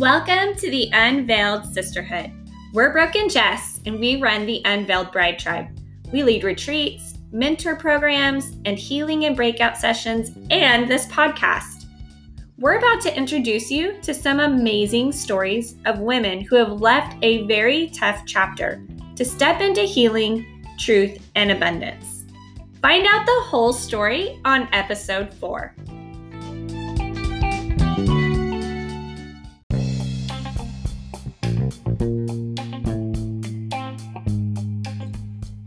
Welcome to the Unveiled Sisterhood. We're Brooke and Jess, and we run the Unveiled Bride Tribe. We lead retreats, mentor programs, and healing and breakout sessions, and this podcast. We're about to introduce you to some amazing stories of women who have left a very tough chapter to step into healing, truth, and abundance. Find out the whole story on episode 4.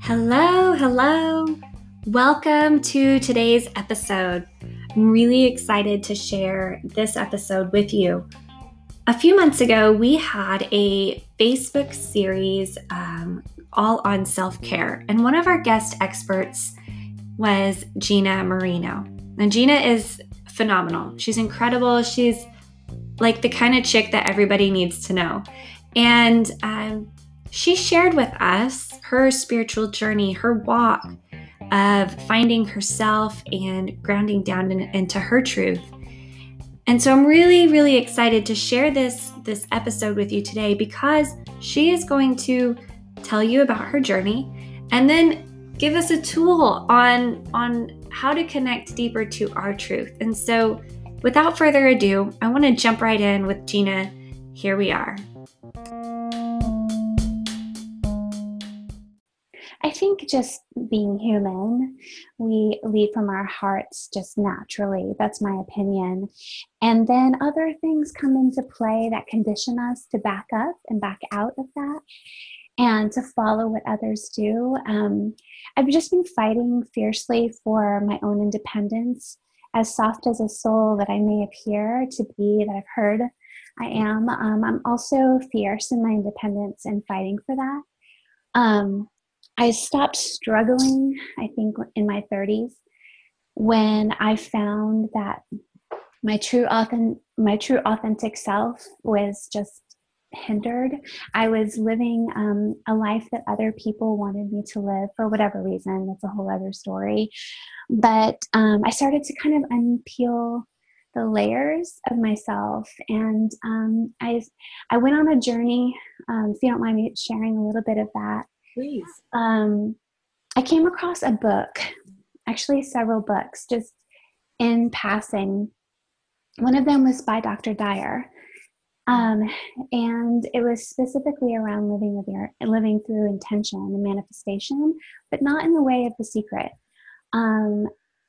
Hello, hello. Welcome to today's episode. I'm really excited to share this episode with you. A few months ago, we had a Facebook series um, all on self care, and one of our guest experts was Gina Marino. And Gina is phenomenal. She's incredible. She's like the kind of chick that everybody needs to know. And um, she shared with us her spiritual journey, her walk of finding herself and grounding down in, into her truth. And so I'm really, really excited to share this, this episode with you today because she is going to tell you about her journey and then give us a tool on, on how to connect deeper to our truth. And so without further ado, I want to jump right in with Gina. Here we are. I think just being human, we lead from our hearts just naturally. That's my opinion. And then other things come into play that condition us to back up and back out of that and to follow what others do. Um, I've just been fighting fiercely for my own independence, as soft as a soul that I may appear to be, that I've heard I am. Um, I'm also fierce in my independence and fighting for that. Um, I stopped struggling, I think, in my 30s when I found that my true authentic, my true authentic self was just hindered. I was living um, a life that other people wanted me to live for whatever reason. That's a whole other story. But um, I started to kind of unpeel the layers of myself, and um, I I went on a journey. Um, if you don't mind me sharing a little bit of that, Please. Um, I came across a book, actually several books, just in passing. One of them was by Dr. Dyer, um, and it was specifically around living with your living through intention and manifestation, but not in the way of the secret. Um,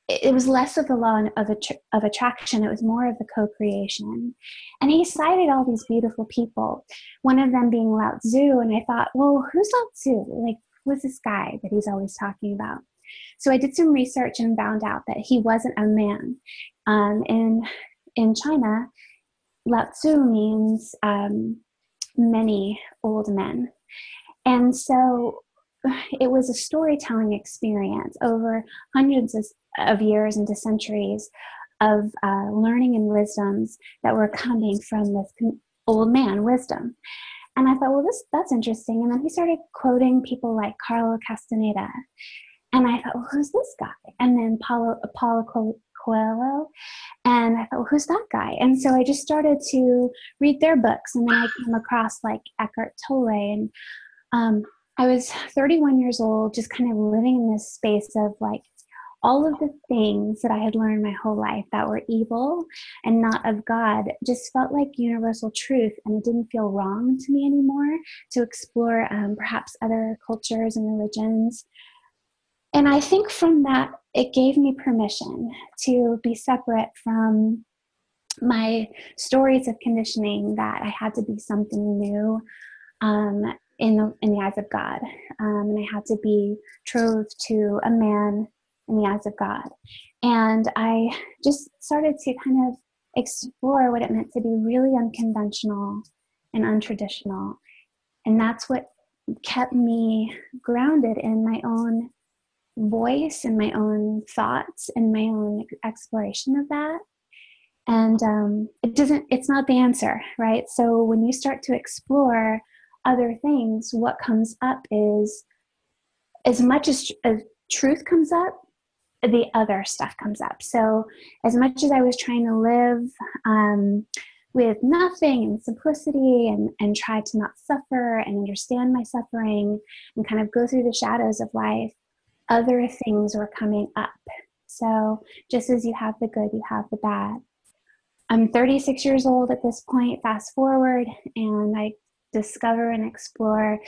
it, was less of the law of, of attraction; it was more of the co-creation. And he cited all these beautiful people, one of them being Lao Tzu. And I thought, well, who's Lao Tzu? Like, who's this guy that he's always talking about? So I did some research and found out that he wasn't a man. Um, in in China, Lao Tzu means um, many old men. And so it was a storytelling experience over hundreds of, years into centuries of uh, learning and wisdoms that were coming from this old man wisdom. And I thought, well, this that's interesting. And then he started quoting people like Carlos Castaneda. And I thought, well, who's this guy? And then Paulo, Paulo Coelho. And I thought, well, who's that guy? And so I just started to read their books. And then I came across like Eckhart Tolle. And um, I was 31 years old, just kind of living in this space of like all of the things that I had learned my whole life that were evil and not of God just felt like universal truth, and it didn't feel wrong to me anymore to explore um, perhaps other cultures and religions. And I think from that, it gave me permission to be separate from my stories of conditioning that I had to be something new um, in the in the eyes of God, um, and I had to be betrothed to a man in the eyes of God. And I just started to kind of explore what it meant to be really unconventional and untraditional. And that's what kept me grounded in my own voice and my own thoughts and my own exploration of that. And um, it doesn't, it's not the answer, right? So when you start to explore other things, what comes up is as much as, as truth comes up, the other stuff comes up. So, as much as I was trying to live um, with nothing and simplicity and, and try to not suffer and understand my suffering and kind of go through the shadows of life, other things were coming up. So just as you have the good, you have the bad. I'm 36 years old at this point, fast forward, and I discover and explore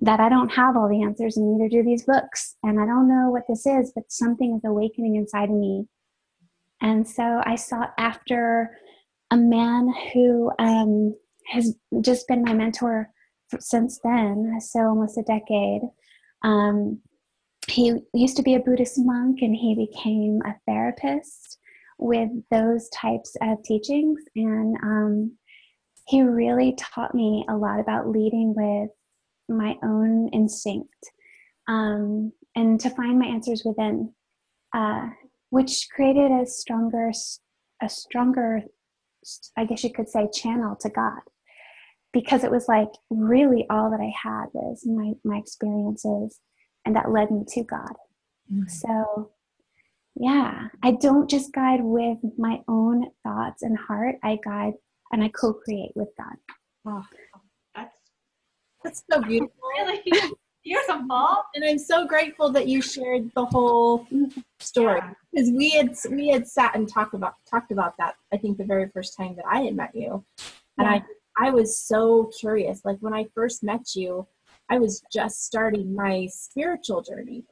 that I don't have all the answers, and neither do these books. And I don't know what this is, but something is awakening inside of me. And so I sought after a man who um, has just been my mentor since then, so almost a decade. Um, he used to be a Buddhist monk and he became a therapist with those types of teachings. And um, he really taught me a lot about leading with my own instinct um, and to find my answers within, uh, which created a stronger, a stronger I guess you could say, channel to God. Because it was like really all that I had was my, my experiences, and that led me to God. Mm-hmm. So, yeah, I don't just guide with my own thoughts and heart, I guide and I co create with God. Oh, that's, that's so beautiful. really beautiful. And I'm so grateful that you shared the whole story. Yeah because we had we had sat and talked about talked about that i think the very first time that i had met you and yeah. i i was so curious like when i first met you i was just starting my spiritual journey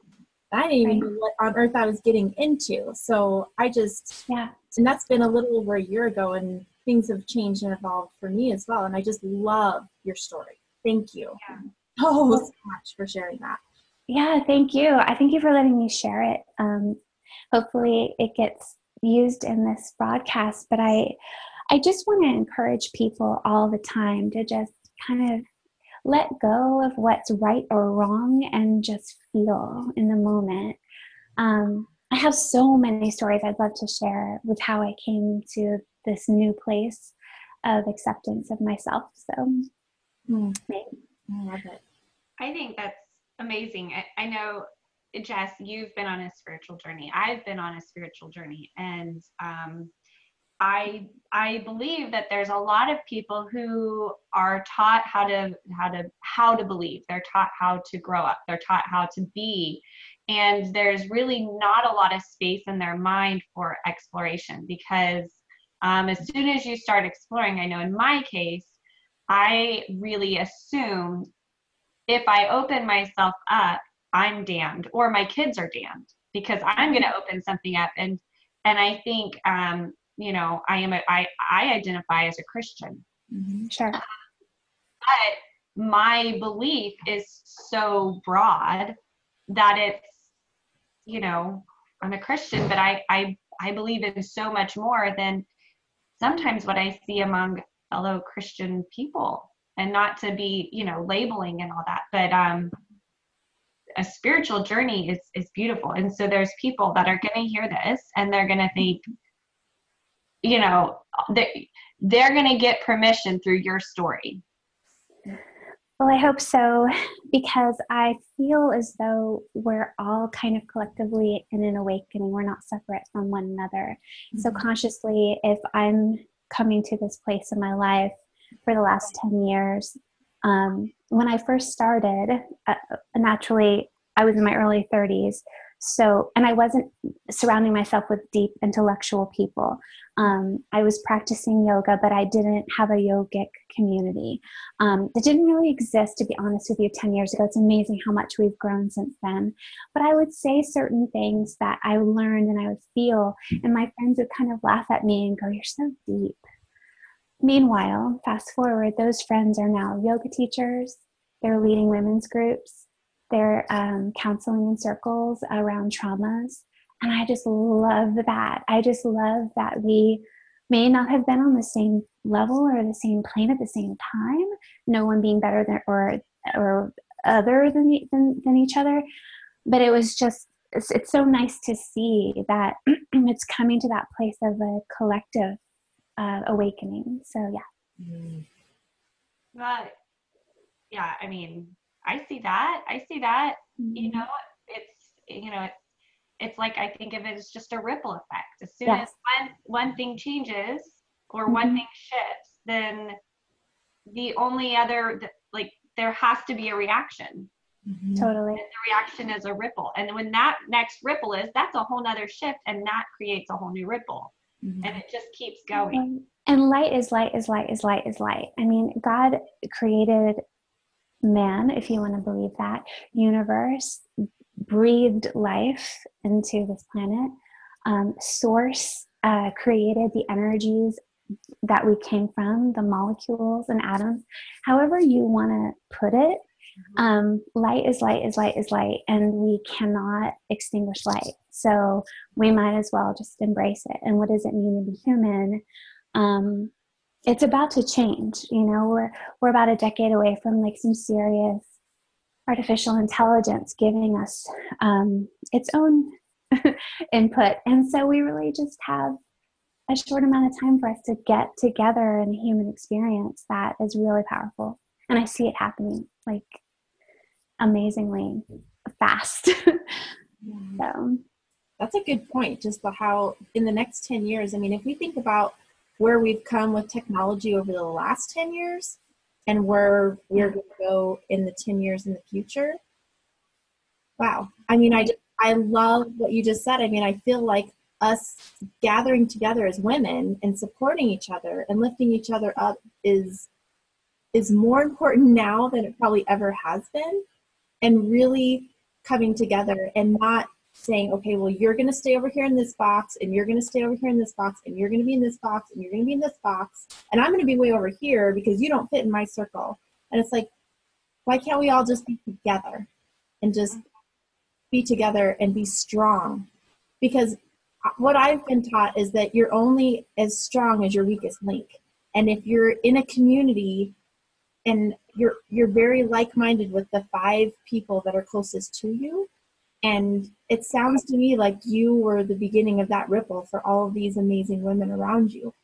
i didn't even know what on earth i was getting into so i just yeah and that's been a little over a year ago and things have changed and evolved for me as well and i just love your story. Thank you. Yeah. oh so much for sharing that. Yeah thank you. I thank you for letting me share it. Um, hopefully it gets used in this broadcast but i i just want to encourage people all the time to just kind of let go of what's right or wrong and just feel in the moment. Um, i have so many stories i'd love to share with how i came to this new place of acceptance of myself so mm. i love it i think that's amazing I, I know Jess, you've been on a spiritual journey. I've been on a spiritual journey, and um, I I believe that there's a lot of people who are taught how to how to how to believe. They're taught how to grow up. They're taught how to be, and there's really not a lot of space in their mind for exploration because um, as soon as you start exploring, I know in my case, I really assumed if I open myself up I'm damned or my kids are damned because I'm going to open something up and and I think um, you know I am a, I I identify as a Christian. Mm-hmm. Sure. But my belief is so broad that it's you know I'm a Christian, but I I I believe in so much more than sometimes what I see among fellow Christian people, and not to be you know labeling and all that, but um a spiritual journey is is beautiful. And so there's people that are going to hear this and they're going to think you know they they're going to get permission through your story well i hope so because i feel as though we're all kind of collectively in an awakening we're not separate from one another mm-hmm. so consciously if i'm coming to this place in my life for the last 10 years um, when I first started, uh, naturally, I was in my early 30s. So, and I wasn't surrounding myself with deep intellectual people. Um, I was practicing yoga, but I didn't have a yogic community. Um, that didn't really exist, to be honest with you, 10 years ago. It's amazing how much we've grown since then. But I would say certain things that I learned and I would feel, and my friends would kind of laugh at me and go, You're so deep. Meanwhile, fast forward, those friends are now yoga teachers, they're leading women's groups, they're um, counseling in circles around traumas. And I just love that. I just love that we may not have been on the same level or the same plane at the same time, no one being better than or or other than, than, than each other. But it was just, it's, it's so nice to see that it's coming to that place of a collective uh, awakening. So yeah. Mm. Well, yeah, I mean, I see that. I see that. Mm-hmm. You know, it's you know, it's it's like I think of it as just a ripple effect. As soon yes. as one one thing changes or mm-hmm. one thing shifts, then the only other like there has to be a reaction mm-hmm. totally and the reaction is a ripple and when that next ripple is that's a whole nother shift and that creates a whole new ripple mm-hmm. and it just keeps going and light is light is light is light is light i mean god created man if you want to believe that universe breathed life into this planet um, source uh, created the energies that we came from, the molecules and atoms, however you want to put it. Mm-hmm. Um, light is light is light is light, and we cannot extinguish light. So we might as well just embrace it. And what does it mean to be human? Um, it's about to change. You know, we're we're about a decade away from like some serious artificial intelligence giving us um, its own input, and so we really just have a short amount of time for us to get together in a human experience that is really powerful. And I see it happening like amazingly fast. so that's a good point. Just the how in the next 10 years, I mean, if we think about where we've come with technology over the last 10 years and where we're going to go in the 10 years in the future, wow. I mean, I, I love what you just said. I mean, I feel like us gathering together as women and supporting each other and lifting each other up is is more important now than it probably ever has been and really coming together and not saying okay well you're going to stay over here in this box and you're going to stay over here in this box and you're going to be in this box and you're going to be in this box and i'm going to be way over here because you don't fit in my circle and it's like why can't we all just be together and just be together and be strong because what I've been taught is that you're only as strong as your weakest link. And if you're in a community and you're you're very like-minded with the five people that are closest to you, and it sounds to me like you were the beginning of that ripple for all of these amazing women around you.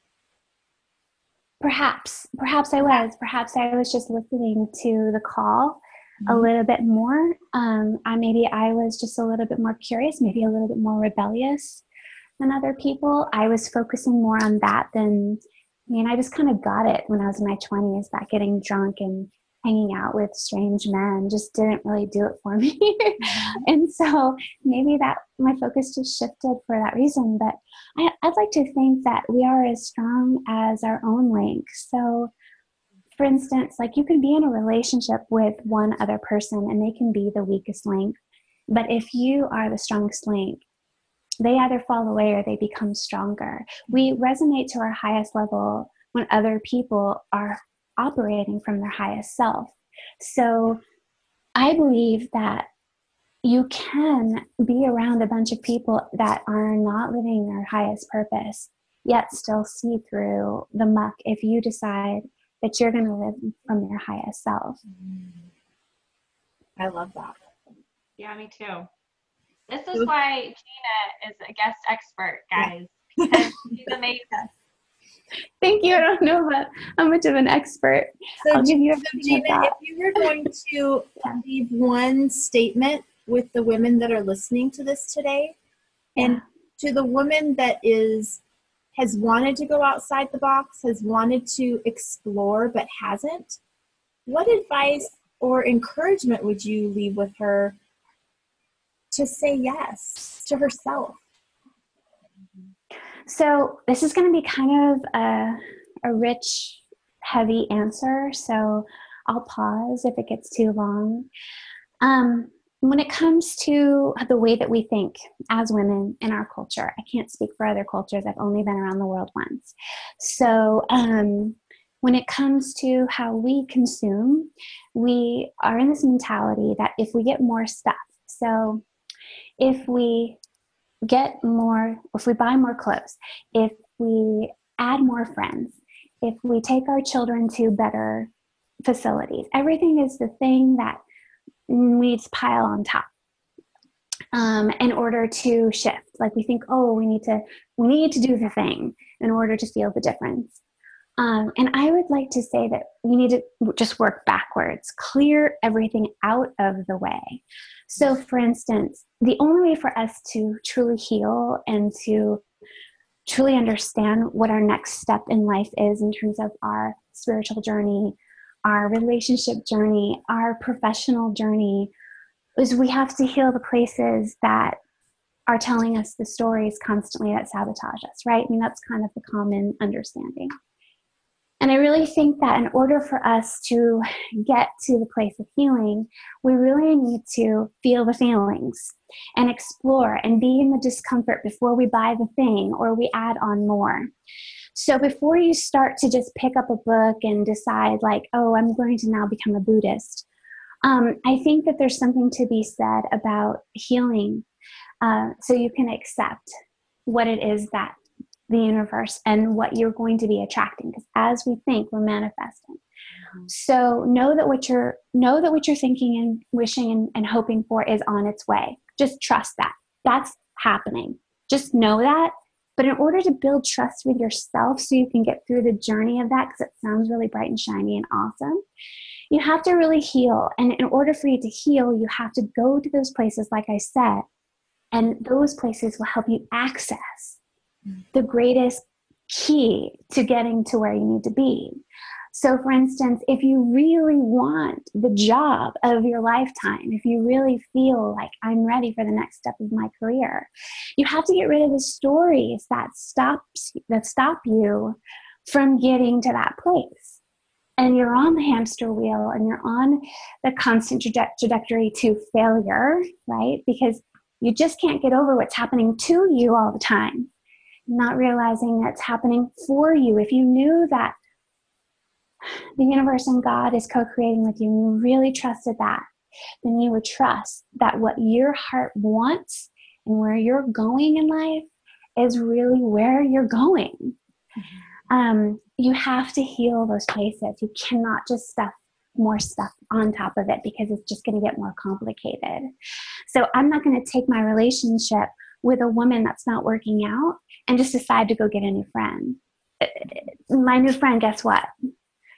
Perhaps, perhaps I was. Perhaps I was just listening to the call mm-hmm. a little bit more. Um, I maybe I was just a little bit more curious, maybe a little bit more rebellious than other people. I was focusing more on that than, I mean, I just kind of got it when I was in my 20s that getting drunk and hanging out with strange men just didn't really do it for me. Mm-hmm. and so maybe that my focus just shifted for that reason. But I, I'd like to think that we are as strong as our own link. So, for instance, like you can be in a relationship with one other person and they can be the weakest link. But if you are the strongest link, they either fall away or they become stronger. We resonate to our highest level when other people are operating from their highest self. So I believe that you can be around a bunch of people that are not living their highest purpose, yet still see through the muck if you decide that you're going to live from your highest self. I love that. Yeah, me too. This is why Gina is a guest expert, guys. she's amazing. Thank you. I don't know about how much of an expert. So, I'll give you so Gina, if you were going to leave one statement with the women that are listening to this today, and to the woman that is has wanted to go outside the box, has wanted to explore but hasn't, what advice or encouragement would you leave with her to say yes to herself? So, this is going to be kind of a, a rich, heavy answer. So, I'll pause if it gets too long. Um, when it comes to the way that we think as women in our culture, I can't speak for other cultures, I've only been around the world once. So, um, when it comes to how we consume, we are in this mentality that if we get more stuff, so if we get more, if we buy more clothes, if we add more friends, if we take our children to better facilities, everything is the thing that needs pile on top. Um, in order to shift, like we think, oh, we need to, we need to do the thing in order to feel the difference. Um, and I would like to say that we need to just work backwards, clear everything out of the way. So, for instance, the only way for us to truly heal and to truly understand what our next step in life is in terms of our spiritual journey, our relationship journey, our professional journey, is we have to heal the places that are telling us the stories constantly that sabotage us, right? I mean, that's kind of the common understanding. And I really think that in order for us to get to the place of healing, we really need to feel the feelings and explore and be in the discomfort before we buy the thing or we add on more. So before you start to just pick up a book and decide, like, oh, I'm going to now become a Buddhist, um, I think that there's something to be said about healing uh, so you can accept what it is that the universe and what you're going to be attracting because as we think we're manifesting. Mm-hmm. so know that what you're know that what you're thinking and wishing and, and hoping for is on its way. Just trust that. That's happening. Just know that. But in order to build trust with yourself so you can get through the journey of that because it sounds really bright and shiny and awesome you have to really heal. And in order for you to heal you have to go to those places like i said and those places will help you access the greatest key to getting to where you need to be. So, for instance, if you really want the job of your lifetime, if you really feel like I'm ready for the next step of my career, you have to get rid of the stories that stops that stop you from getting to that place. And you're on the hamster wheel and you're on the constant trajectory to failure, right? Because you just can't get over what's happening to you all the time not realizing that's happening for you. If you knew that the universe and God is co creating with you, and you really trusted that, then you would trust that what your heart wants and where you're going in life is really where you're going. Mm-hmm. Um, you have to heal those places. You cannot just stuff more stuff on top of it because it's just going to get more complicated. So I'm not going to take my relationship with a woman that's not working out and just decide to go get a new friend. Uh, my new friend, guess what?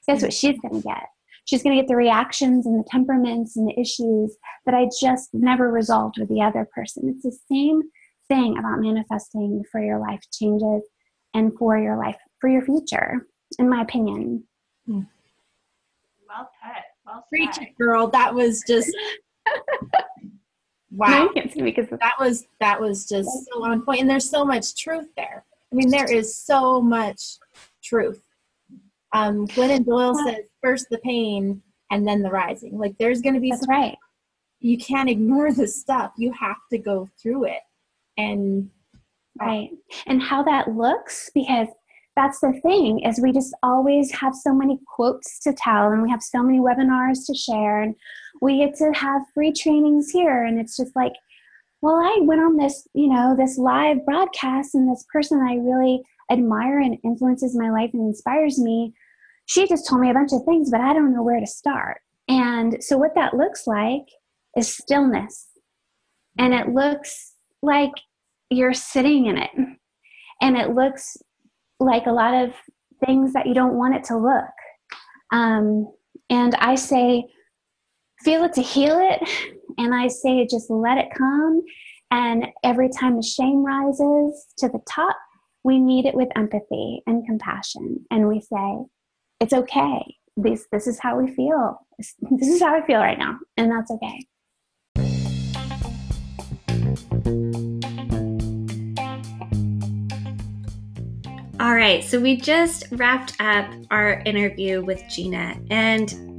Guess what she's going to get? She's going to get the reactions and the temperaments and the issues that I just never resolved with the other person. It's the same thing about manifesting for your life changes and for your life, for your future, in my opinion. Hmm. Well put. Well Preach it, girl. That was just Wow. No, can't see because that was that was just so on point. And there's so much truth there. I mean, there is so much truth. Um, Glennon Doyle says first the pain and then the rising. Like there's gonna be That's right. You can't ignore the stuff. You have to go through it. And right. And how that looks, because that's the thing is we just always have so many quotes to tell and we have so many webinars to share and we get to have free trainings here. And it's just like well i went on this you know this live broadcast and this person i really admire and influences my life and inspires me she just told me a bunch of things but i don't know where to start. And so what that looks like is stillness. And it looks like you're sitting in it. And it looks like a lot of things that you don't want it to look. Um, and i say feel it to heal it. And I say, just let it come. And every time the shame rises to the top, we meet it with empathy and compassion. And we say, it's okay. This, this is how we feel. This, is how I feel right now. And that's okay. All right, so we just wrapped up our interview with Gina, and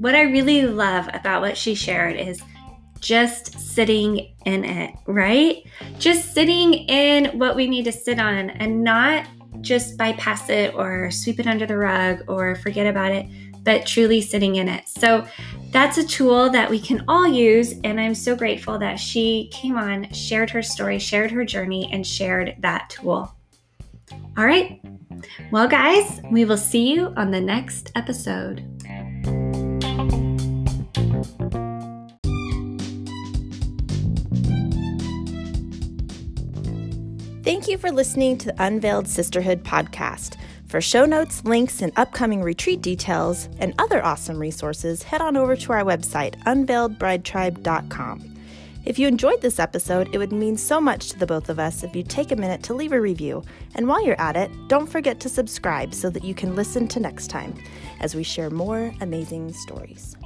what I really love about what she shared is just sitting in it, right? Just sitting in what we need to sit on and not just bypass it or sweep it under the rug or forget about it, but truly sitting in it. So that's a tool that we can all use. And I'm so grateful that she came on, shared her story, shared her journey, and shared that tool. All right. Well, guys, we will see you on the next episode. Thank you for listening to the Unveiled Sisterhood podcast. For show notes, links, and upcoming retreat details and other awesome resources, head on over to our website, unveiledbridetribe.com. If you enjoyed this episode, it would mean so much to the both of us if you take a minute to leave a review. And while you're at it, don't forget to subscribe so that you can listen to next time as we share more amazing stories.